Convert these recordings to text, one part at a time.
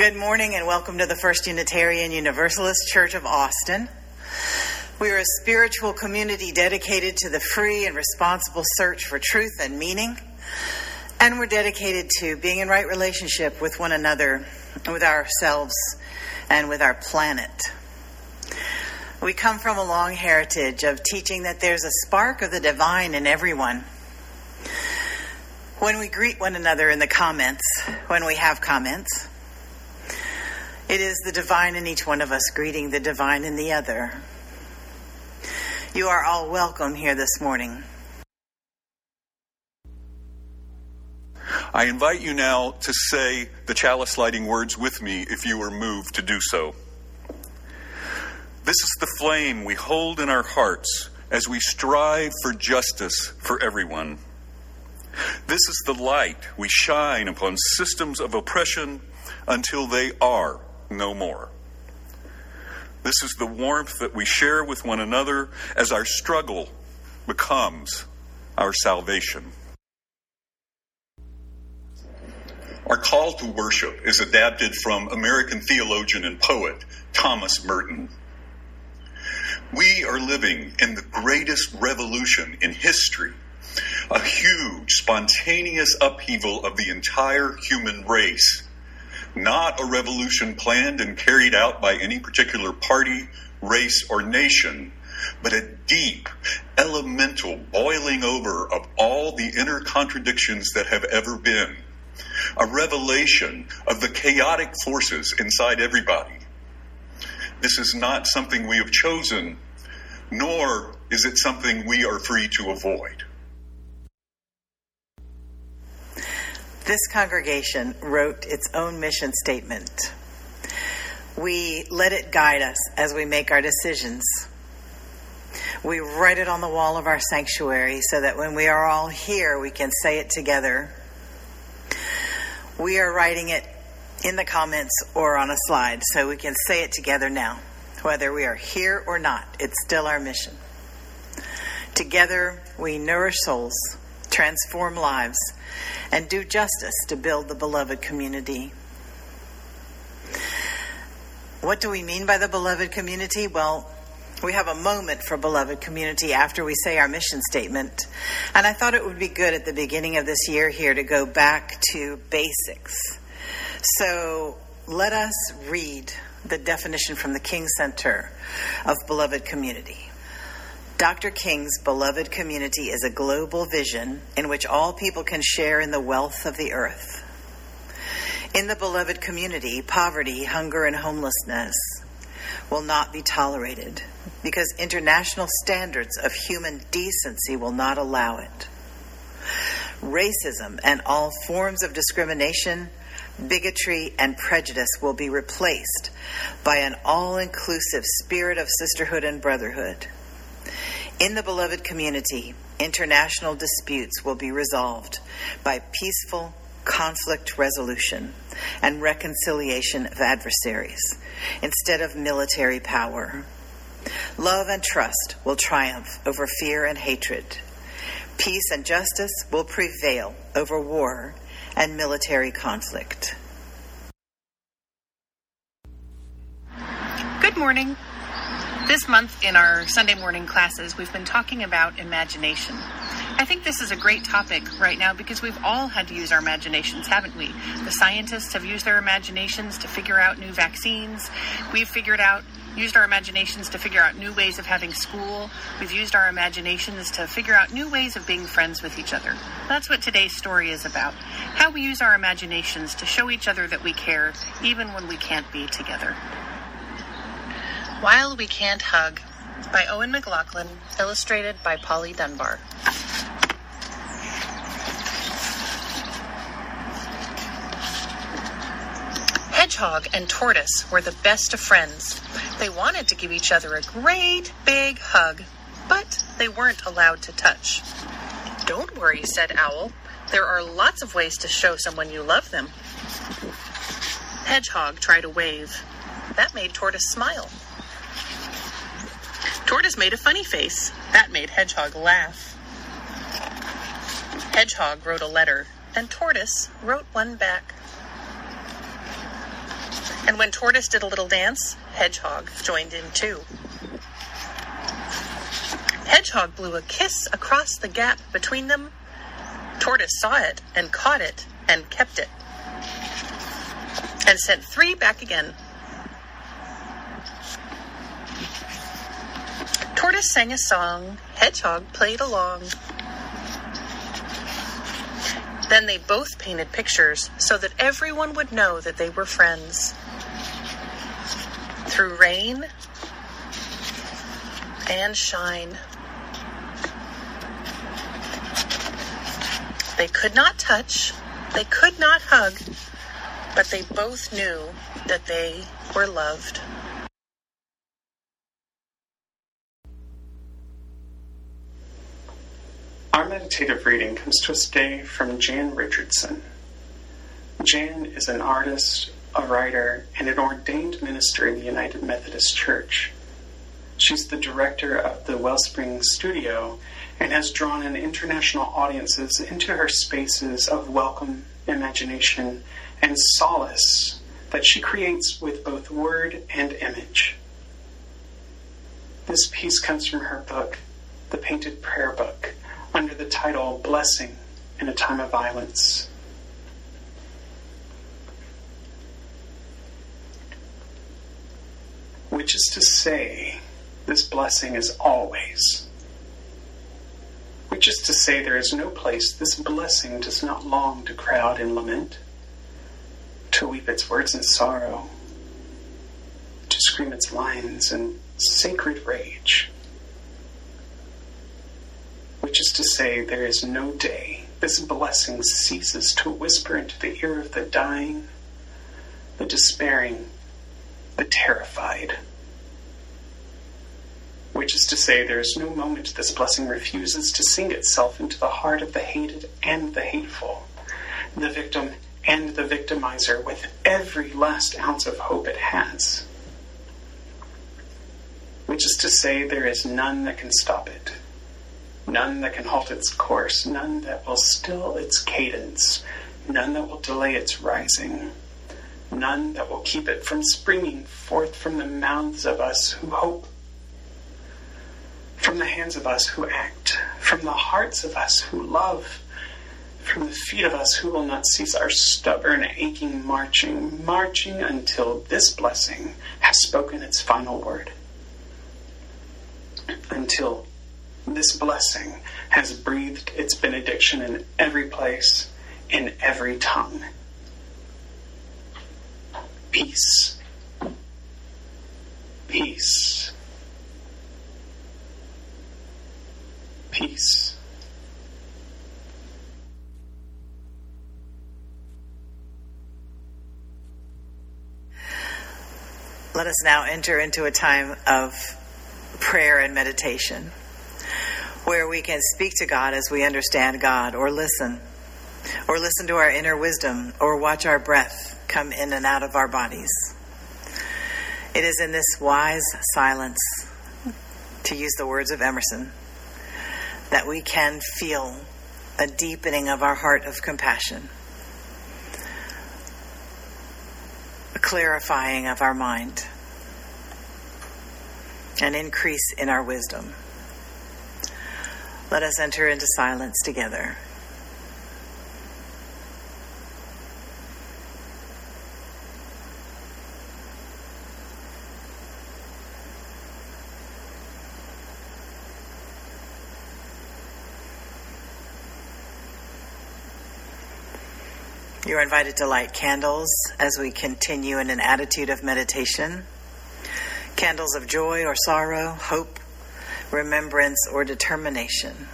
Good morning and welcome to the First Unitarian Universalist Church of Austin. We are a spiritual community dedicated to the free and responsible search for truth and meaning. And we're dedicated to being in right relationship with one another, with ourselves, and with our planet. We come from a long heritage of teaching that there's a spark of the divine in everyone. When we greet one another in the comments, when we have comments, it is the divine in each one of us greeting the divine in the other. You are all welcome here this morning. I invite you now to say the chalice lighting words with me if you are moved to do so. This is the flame we hold in our hearts as we strive for justice for everyone. This is the light we shine upon systems of oppression until they are no more. This is the warmth that we share with one another as our struggle becomes our salvation. Our call to worship is adapted from American theologian and poet Thomas Merton. We are living in the greatest revolution in history, a huge, spontaneous upheaval of the entire human race. Not a revolution planned and carried out by any particular party, race, or nation, but a deep, elemental boiling over of all the inner contradictions that have ever been. A revelation of the chaotic forces inside everybody this is not something we have chosen, nor is it something we are free to avoid. This congregation wrote its own mission statement. We let it guide us as we make our decisions. We write it on the wall of our sanctuary so that when we are all here, we can say it together. We are writing it in the comments or on a slide so we can say it together now. Whether we are here or not, it's still our mission. Together, we nourish souls, transform lives, and do justice to build the beloved community. What do we mean by the beloved community? Well, we have a moment for beloved community after we say our mission statement. And I thought it would be good at the beginning of this year here to go back to basics. So let us read the definition from the King Center of beloved community. Dr. King's beloved community is a global vision in which all people can share in the wealth of the earth. In the beloved community, poverty, hunger, and homelessness will not be tolerated because international standards of human decency will not allow it. Racism and all forms of discrimination, bigotry, and prejudice will be replaced by an all inclusive spirit of sisterhood and brotherhood. In the beloved community, international disputes will be resolved by peaceful conflict resolution and reconciliation of adversaries instead of military power. Love and trust will triumph over fear and hatred. Peace and justice will prevail over war and military conflict. Good morning. This month in our Sunday morning classes, we've been talking about imagination. I think this is a great topic right now because we've all had to use our imaginations, haven't we? The scientists have used their imaginations to figure out new vaccines. We've figured out used our imaginations to figure out new ways of having school. We've used our imaginations to figure out new ways of being friends with each other. That's what today's story is about. How we use our imaginations to show each other that we care, even when we can't be together. While We Can't Hug by Eoin McLaughlin, illustrated by Polly Dunbar. Hedgehog and Tortoise were the best of friends. They wanted to give each other a great big hug, but they weren't allowed to touch. Don't worry, said Owl. There are lots of ways to show someone you love them. Hedgehog tried a wave. That made Tortoise smile. Tortoise made a funny face. That made Hedgehog laugh. Hedgehog wrote a letter, and Tortoise wrote one back. And when Tortoise did a little dance, Hedgehog joined in too. Hedgehog blew a kiss across the gap between them. Tortoise saw it and caught it and kept it. And sent three back again. Tortoise sang a song, Hedgehog played along. Then they both painted pictures so that everyone would know that they were friends. Through rain and shine. They could not touch, they could not hug, but they both knew that they were loved. Meditative reading comes to us today from Jan Richardson. Jan is an artist, a writer, and an ordained minister in the United Methodist Church. She's the director of the Wellspring Studio and has drawn in international audiences into her spaces of welcome, imagination, and solace that she creates with both word and image. This piece comes from her book, The Painted Prayer Book, under the title Blessing in a Time of Violence. Which is to say, this blessing is always which is to say, there is no place this blessing does not long to crowd in lament, to weep its words in sorrow, to scream its lines in sacred rage. Which is to say, there is no day this blessing ceases to whisper into the ear of the dying, the despairing, the terrified which is to say, there is no moment this blessing refuses to sing itself into the heart of the hated and the hateful, the victim and the victimizer, with every last ounce of hope it has. Which is to say, there is none that can stop it, none that can halt its course, none that will still its cadence, none that will delay its rising, none that will keep it from springing forth from the mouths of us who hope from the hands of us who act, from the hearts of us who love, from the feet of us who will not cease our stubborn, aching marching, marching until this blessing has spoken its final word. Until this blessing has breathed its benediction in every place, in every tongue. Peace. Peace. peace. Let us now enter into a time of prayer and meditation where we can speak to God as we understand God or listen, or listen to our inner wisdom, or watch our breath come in and out of our bodies. It is in this wise silence, to use the words of Emerson, that we can feel a deepening of our heart of compassion, a clarifying of our mind, an increase in our wisdom. Let us enter into silence together. You're invited to light candles as we continue in an attitude of meditation. Candles of joy or sorrow, hope, remembrance, or determination.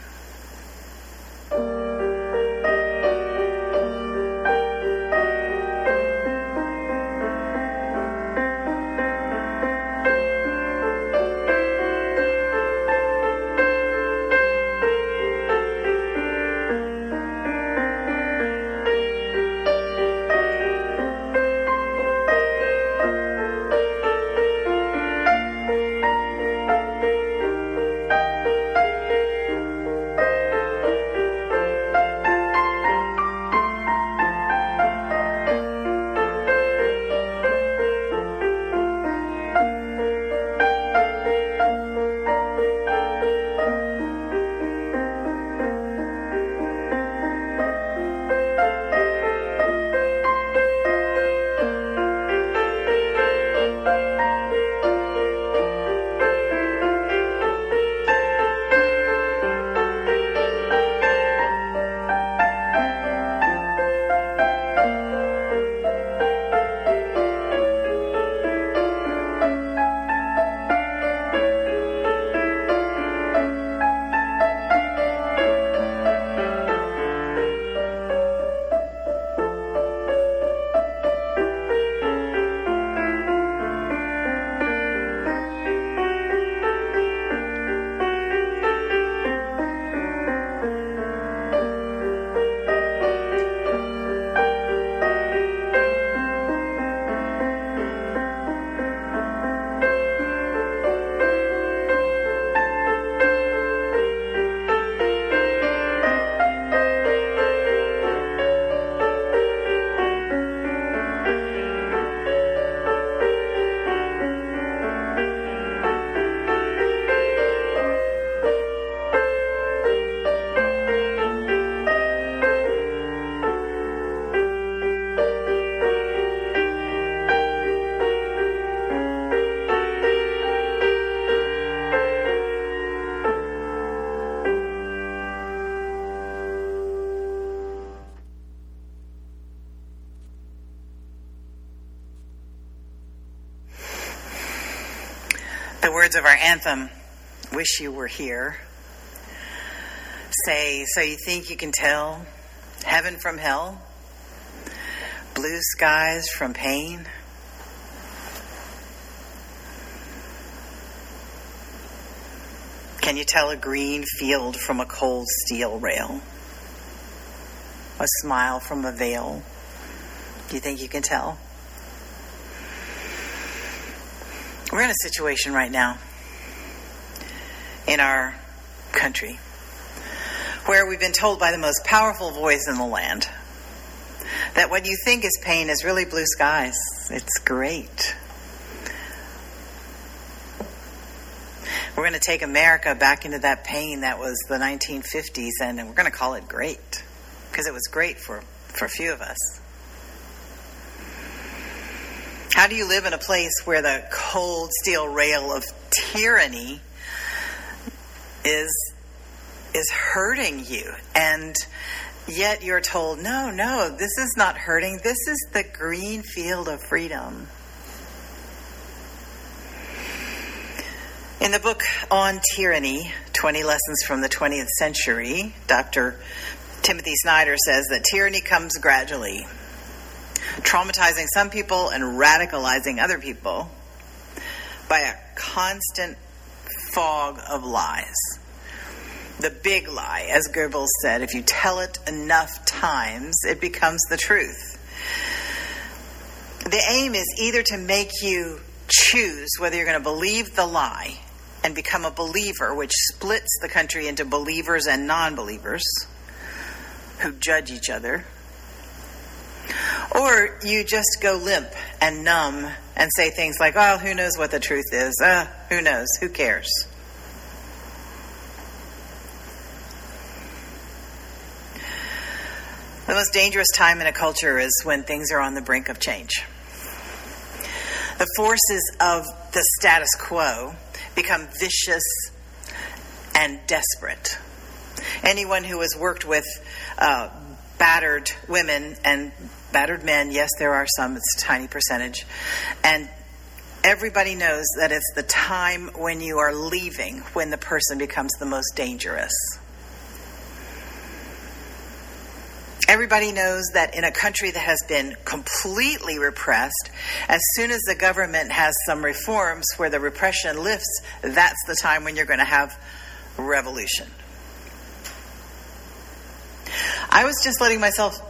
Words of our anthem, Wish You Were Here, say, So you think you can tell heaven from hell? Blue skies from pain? Can you tell a green field from a cold steel rail? A smile from a veil? Do you think you can tell? We're in a situation right now in our country where we've been told by the most powerful voice in the land that what you think is pain is really blue skies. It's great. We're going to take America back into that pain that was the 1950s and we're going to call it great because it was great for, for a few of us. How do you live in a place where the cold steel rail of tyranny is is hurting you? And yet you're told no no this is not hurting. This is the green field of freedom. In the book on tyranny 20 lessons from the 20th century dr timothy snyder says that tyranny comes gradually traumatizing some people and radicalizing other people by a constant fog of lies. The big lie, as Goebbels said, if you tell it enough times, it becomes the truth. The aim is either to make you choose whether you're going to believe the lie and become a believer, which splits the country into believers and non believers who judge each other or you just go limp and numb and say things like, oh, who knows what the truth is? Uh, who knows? Who cares? The most dangerous time in a culture is when things are on the brink of change. The forces of the status quo become vicious and desperate. Anyone who has worked with uh, battered women and battered men. Yes, there are some, it's a tiny percentage. And everybody knows that it's the time when you are leaving when the person becomes the most dangerous. Everybody knows that in a country that has been completely repressed, as soon as the government has some reforms where the repression lifts, that's the time when you're going to have revolution. I was just letting myself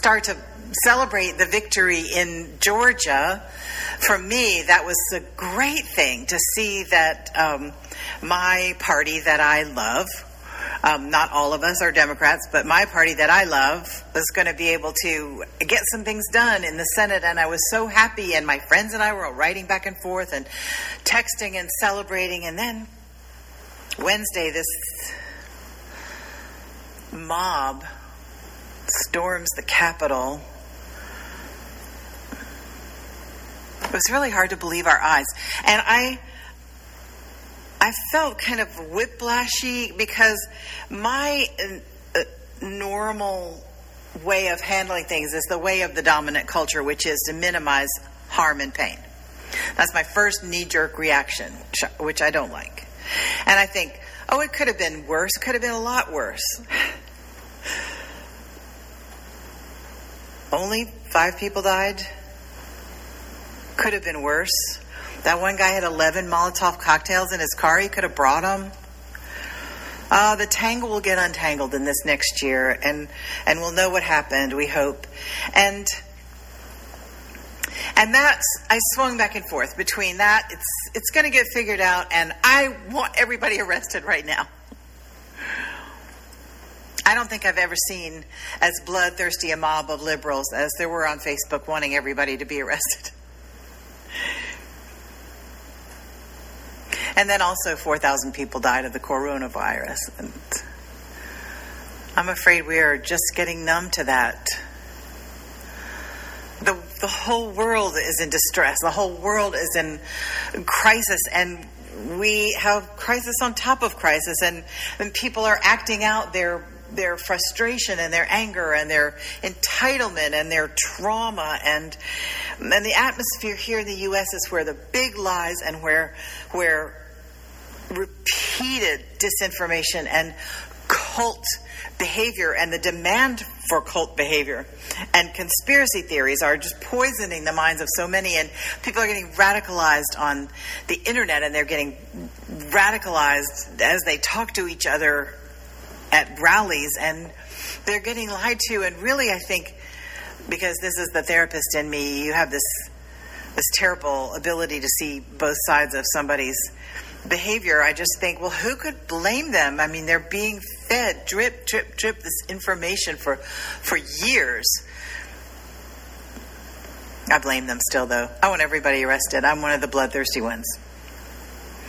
start to celebrate the victory in Georgia. For me, that was a great thing to see that um, my party that I love, um, not all of us are Democrats, but my party that I love was going to be able to get some things done in the Senate. And I was so happy. And my friends and I were all writing back and forth and texting and celebrating. And then Wednesday, this mob storms the Capitol. It was really hard to believe our eyes. And I I felt kind of whiplashy because my uh, normal way of handling things is the way of the dominant culture, which is to minimize harm and pain. That's my first knee jerk reaction, which I don't like. And I think, oh, it could have been worse, could have been a lot worse. Only five people died. Could have been worse. That one guy had 11 Molotov cocktails in his car. He could have brought them. Uh, the tangle will get untangled in this next year, and and we'll know what happened. We hope, and and that's I swung back and forth between that. It's it's going to get figured out, and I want everybody arrested right now. I don't think I've ever seen as bloodthirsty a mob of liberals as there were on Facebook wanting everybody to be arrested. And then also 4,000 people died of the coronavirus. And I'm afraid we are just getting numb to that. The, the whole world is in distress. The whole world is in crisis. And we have crisis on top of crisis. And, and people are acting out their their frustration and their anger and their entitlement and their trauma and and the atmosphere here in the US is where the big lies and where where repeated disinformation and cult behavior and the demand for cult behavior and conspiracy theories are just poisoning the minds of so many. And people are getting radicalized on the internet and they're getting radicalized as they talk to each other at rallies. And they're getting lied to. And really I think because this is the therapist in me. You have this this terrible ability to see both sides of somebody's behavior. I just think well who could blame them? I mean they're being fed drip drip drip this information for for years. I blame them still though. I want everybody arrested. I'm one of the bloodthirsty ones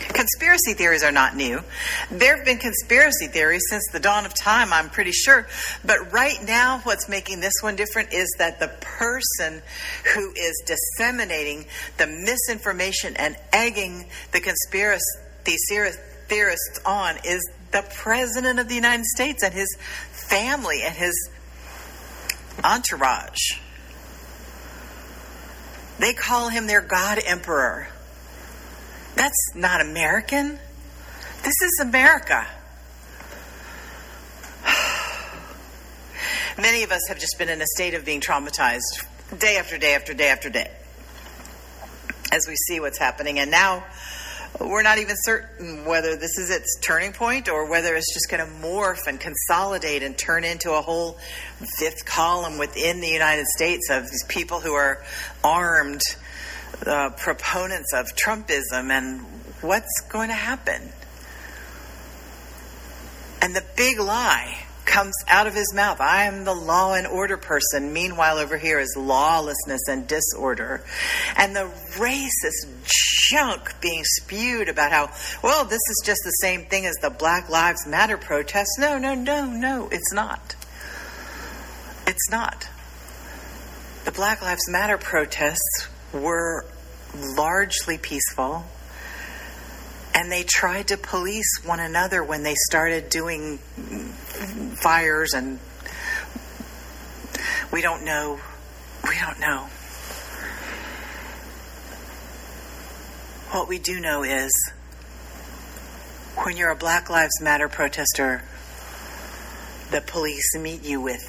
Conspiracy theories are not new. There have been conspiracy theories since the dawn of time, I'm pretty sure. But right now, what's making this one different is that the person who is disseminating the misinformation and egging the conspiracy theorists on is the President of the United States and his family and his entourage. They call him their God Emperor. That's not American. This is America. Many of us have just been in a state of being traumatized day after day after day after day as we see what's happening. And now we're not even certain whether this is its turning point or whether it's just going to morph and consolidate and turn into a whole fifth column within the United States of these people who are armed uh, proponents of Trumpism and what's going to happen. And the big lie comes out of his mouth. I am the law and order person. Meanwhile, over here is lawlessness and disorder. And the racist junk being spewed about how, well, this is just the same thing as the Black Lives Matter protests. No, no, no, no, it's not. It's not. The Black Lives Matter protests were largely peaceful. And they tried to police one another when they started doing fires, and we don't know. We don't know. What we do know is when you're a Black Lives Matter protester, the police meet you with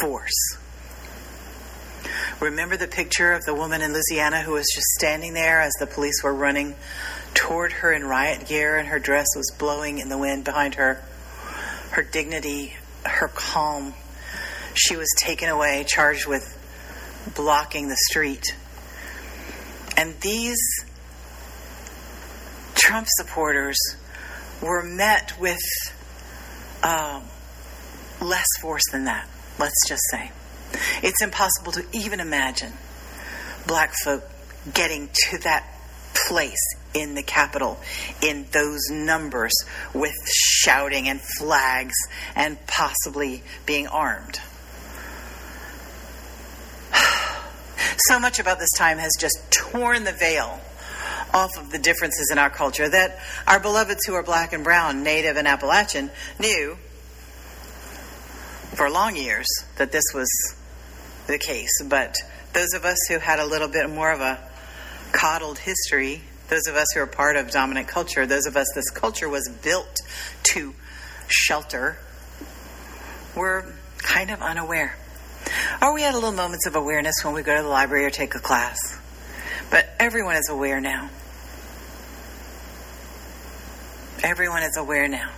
force Remember the picture of the woman in Louisiana who was just standing there as the police were running toward her in riot gear and her dress was blowing in the wind behind her? Her dignity, her calm. She was taken away, charged with blocking the street. And these Trump supporters were met with um, less force than that, let's just say. It's impossible to even imagine black folk getting to that place in the Capitol in those numbers with shouting and flags and possibly being armed. So much about this time has just torn the veil off of the differences in our culture that our beloveds who are black and brown, native and Appalachian, knew for long years that this was the case. But those of us who had a little bit more of a coddled history, those of us who are part of dominant culture, those of us this culture was built to shelter, were kind of unaware. Or we had little moments of awareness when we go to the library or take a class. But everyone is aware now. Everyone is aware now.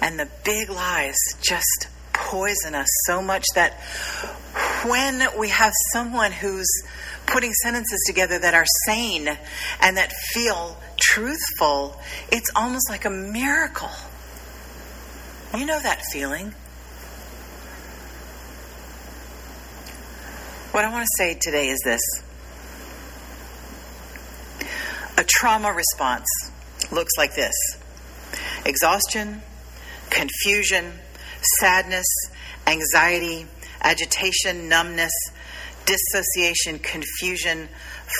And the big lies just poison us so much that when we have someone who's putting sentences together that are sane and that feel truthful, it's almost like a miracle. You know that feeling. What I want to say today is this a trauma response looks like this exhaustion, confusion, sadness, anxiety, agitation, numbness, dissociation, confusion,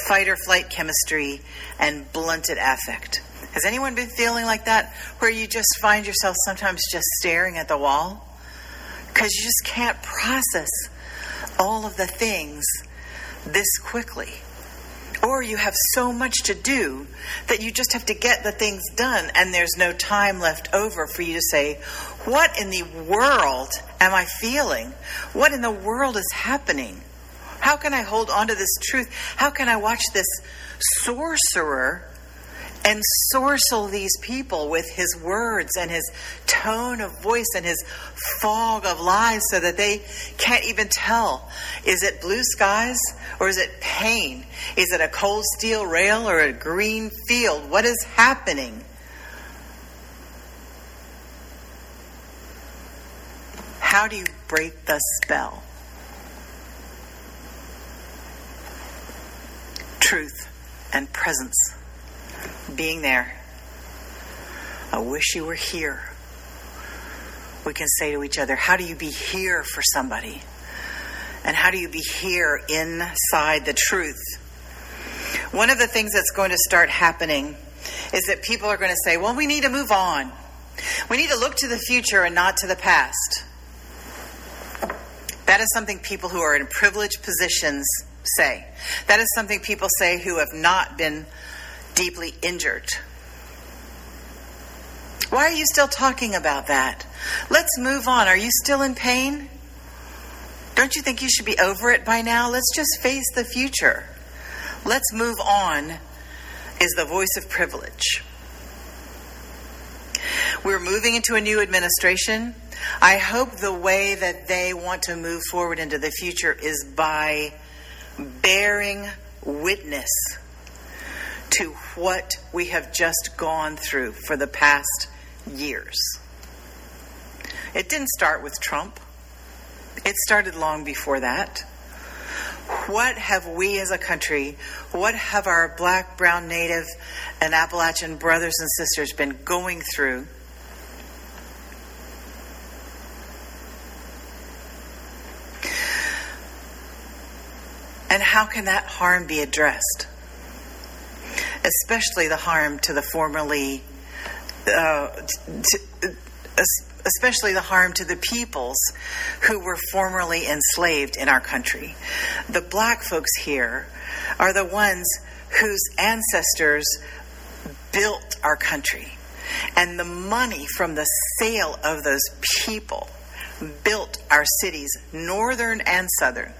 fight or flight chemistry, and blunted affect. Has anyone been feeling like that where you just find yourself sometimes just staring at the wall? Because you just can't process all of the things this quickly. Or you have so much to do that you just have to get the things done and there's no time left over for you to say, What in the world am I feeling? What in the world is happening? How can I hold on to this truth? How can I watch this sorcerer and sorcel these people with his words and his tone of voice and his fog of lies so that they can't even tell is it blue skies or is it pain? Is it a cold steel rail or a green field? What is happening? How do you break the spell? Truth and presence being there. I wish you were here. We can say to each other, How do you be here for somebody? And how do you be here inside the truth? One of the things that's going to start happening is that people are going to say, Well, we need to move on. We need to look to the future and not to the past. That is something people who are in privileged positions say. That is something people say who have not been deeply injured. Why are you still talking about that? Let's move on. Are you still in pain? Don't you think you should be over it by now? Let's just face the future. Let's move on, is the voice of privilege. We're moving into a new administration. I hope the way that they want to move forward into the future is by bearing witness to what we have just gone through for the past years. It didn't start with Trump, it started long before that. What have we as a country, what have our black, brown, native, and Appalachian brothers and sisters been going through? And how can that harm be addressed? especially the harm to the formerly, uh, to, especially the harm to the peoples who were formerly enslaved in our country. The black folks here are the ones whose ancestors built our country. And the money from the sale of those people built our cities, northern and southern.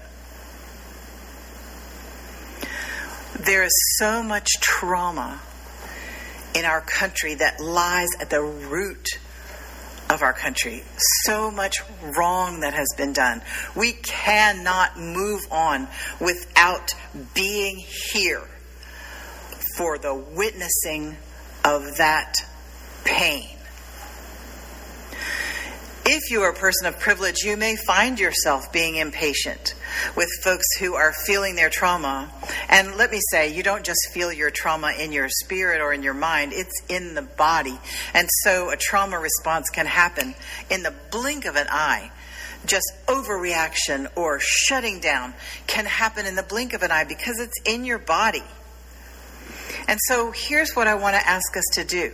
There is so much trauma in our country that lies at the root of our country. So much wrong that has been done. We cannot move on without being here for the witnessing of that pain. If you are a person of privilege, you may find yourself being impatient with folks who are feeling their trauma. And let me say, you don't just feel your trauma in your spirit or in your mind, it's in the body. And so a trauma response can happen in the blink of an eye. Just overreaction or shutting down can happen in the blink of an eye because it's in your body. And so here's what I want to ask us to do.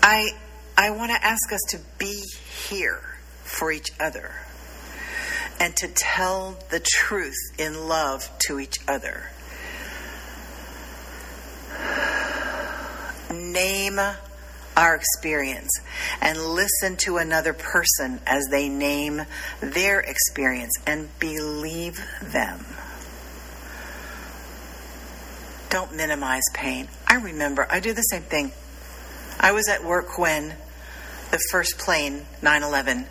I I want to ask us to be here for each other and to tell the truth in love to each other. Name our experience and listen to another person as they name their experience and believe them. Don't minimize pain. I remember, I do the same thing. I was at work when the first plane, 9 11,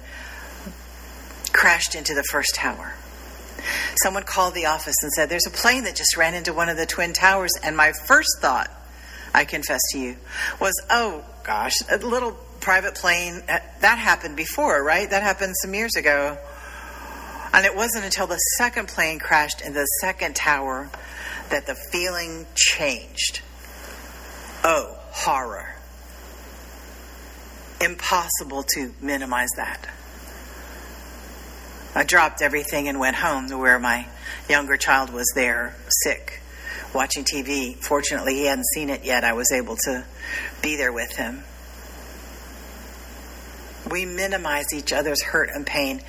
crashed into the first tower. Someone called the office and said, There's a plane that just ran into one of the twin towers. And my first thought, I confess to you, was, Oh gosh, a little private plane. Uh, that happened before, right? That happened some years ago. And it wasn't until the second plane crashed in the second tower that the feeling changed. Oh, horror impossible to minimize that. I dropped everything and went home to where my younger child was there, sick, watching TV. Fortunately, he hadn't seen it yet. I was able to be there with him. We minimize each other's hurt and pain.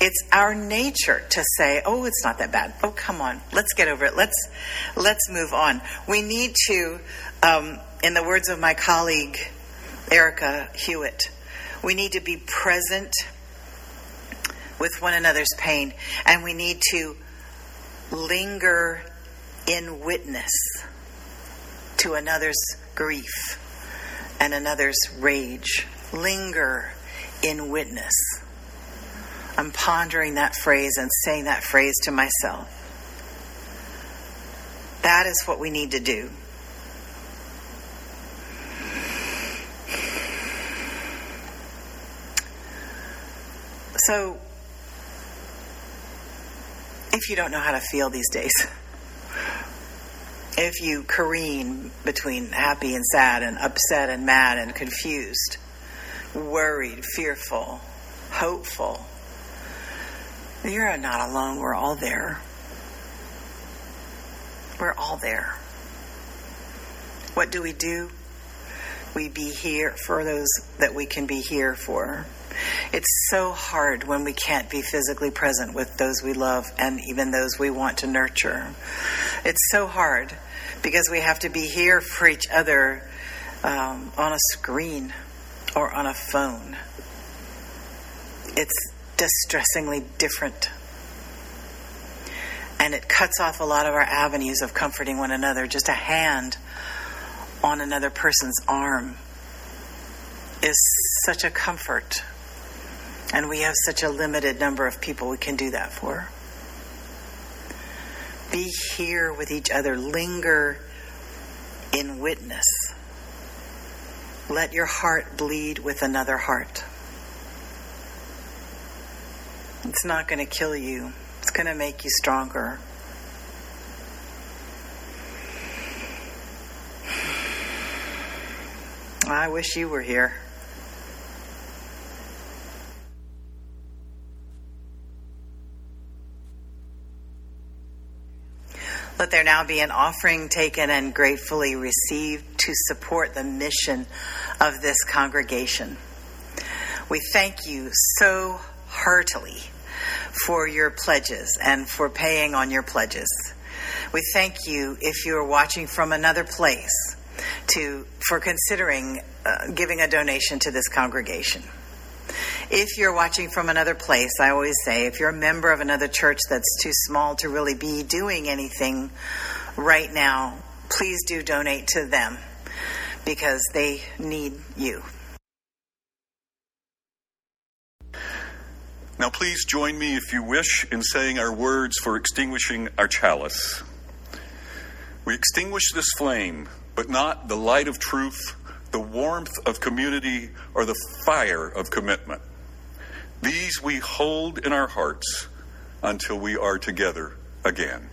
It's our nature to say, "Oh, it's not that bad. Oh, come on, let's get over it. Let's let's move on." We need to, um, in the words of my colleague Erika Hewitt, we need to be present with one another's pain, and we need to linger in witness to another's grief and another's rage. Linger in witness. I'm pondering that phrase and saying that phrase to myself. That is what we need to do. So, if you don't know how to feel these days, if you careen between happy and sad and upset and mad and confused, worried, fearful, hopeful, you're not alone. We're all there. We're all there. What do we do? We be here for those that we can be here for. It's so hard when we can't be physically present with those we love and even those we want to nurture. It's so hard because we have to be here for each other um, on a screen or on a phone. It's distressingly different. And it cuts off a lot of our avenues of comforting one another. Just a hand on another person's arm is such a comfort. And we have such a limited number of people we can do that for. Be here with each other, linger in witness. Let your heart bleed with another heart. It's not going to kill you, it's going to make you stronger. I wish you were here. Let there now be an offering taken and gratefully received to support the mission of this congregation. We thank you so heartily for your pledges and for paying on your pledges. We thank you if you are watching from another place to for considering uh, giving a donation to this congregation. If you're watching from another place, I always say if you're a member of another church that's too small to really be doing anything right now, please do donate to them because they need you. Now, please join me, if you wish, in saying our words for extinguishing our chalice. We extinguish this flame, but not the light of truth, the warmth of community, or the fire of commitment. These we hold in our hearts until we are together again.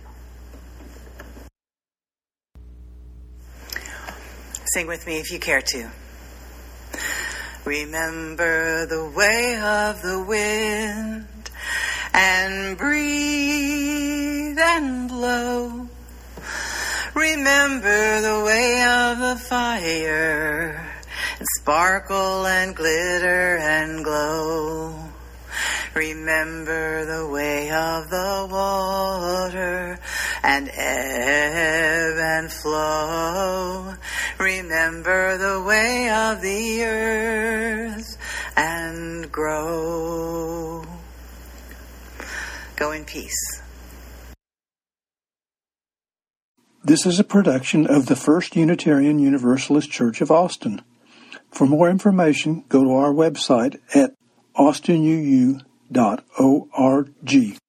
Sing with me if you care to. Remember the way of the wind and breathe and blow. Remember the way of the fire and sparkle and glitter and glow. Remember the way of the water and ebb and flow. Remember the way of the earth and grow. Go in peace. This is a production of the First Unitarian Universalist Church of Austin. For more information, go to our website at austinuu.org.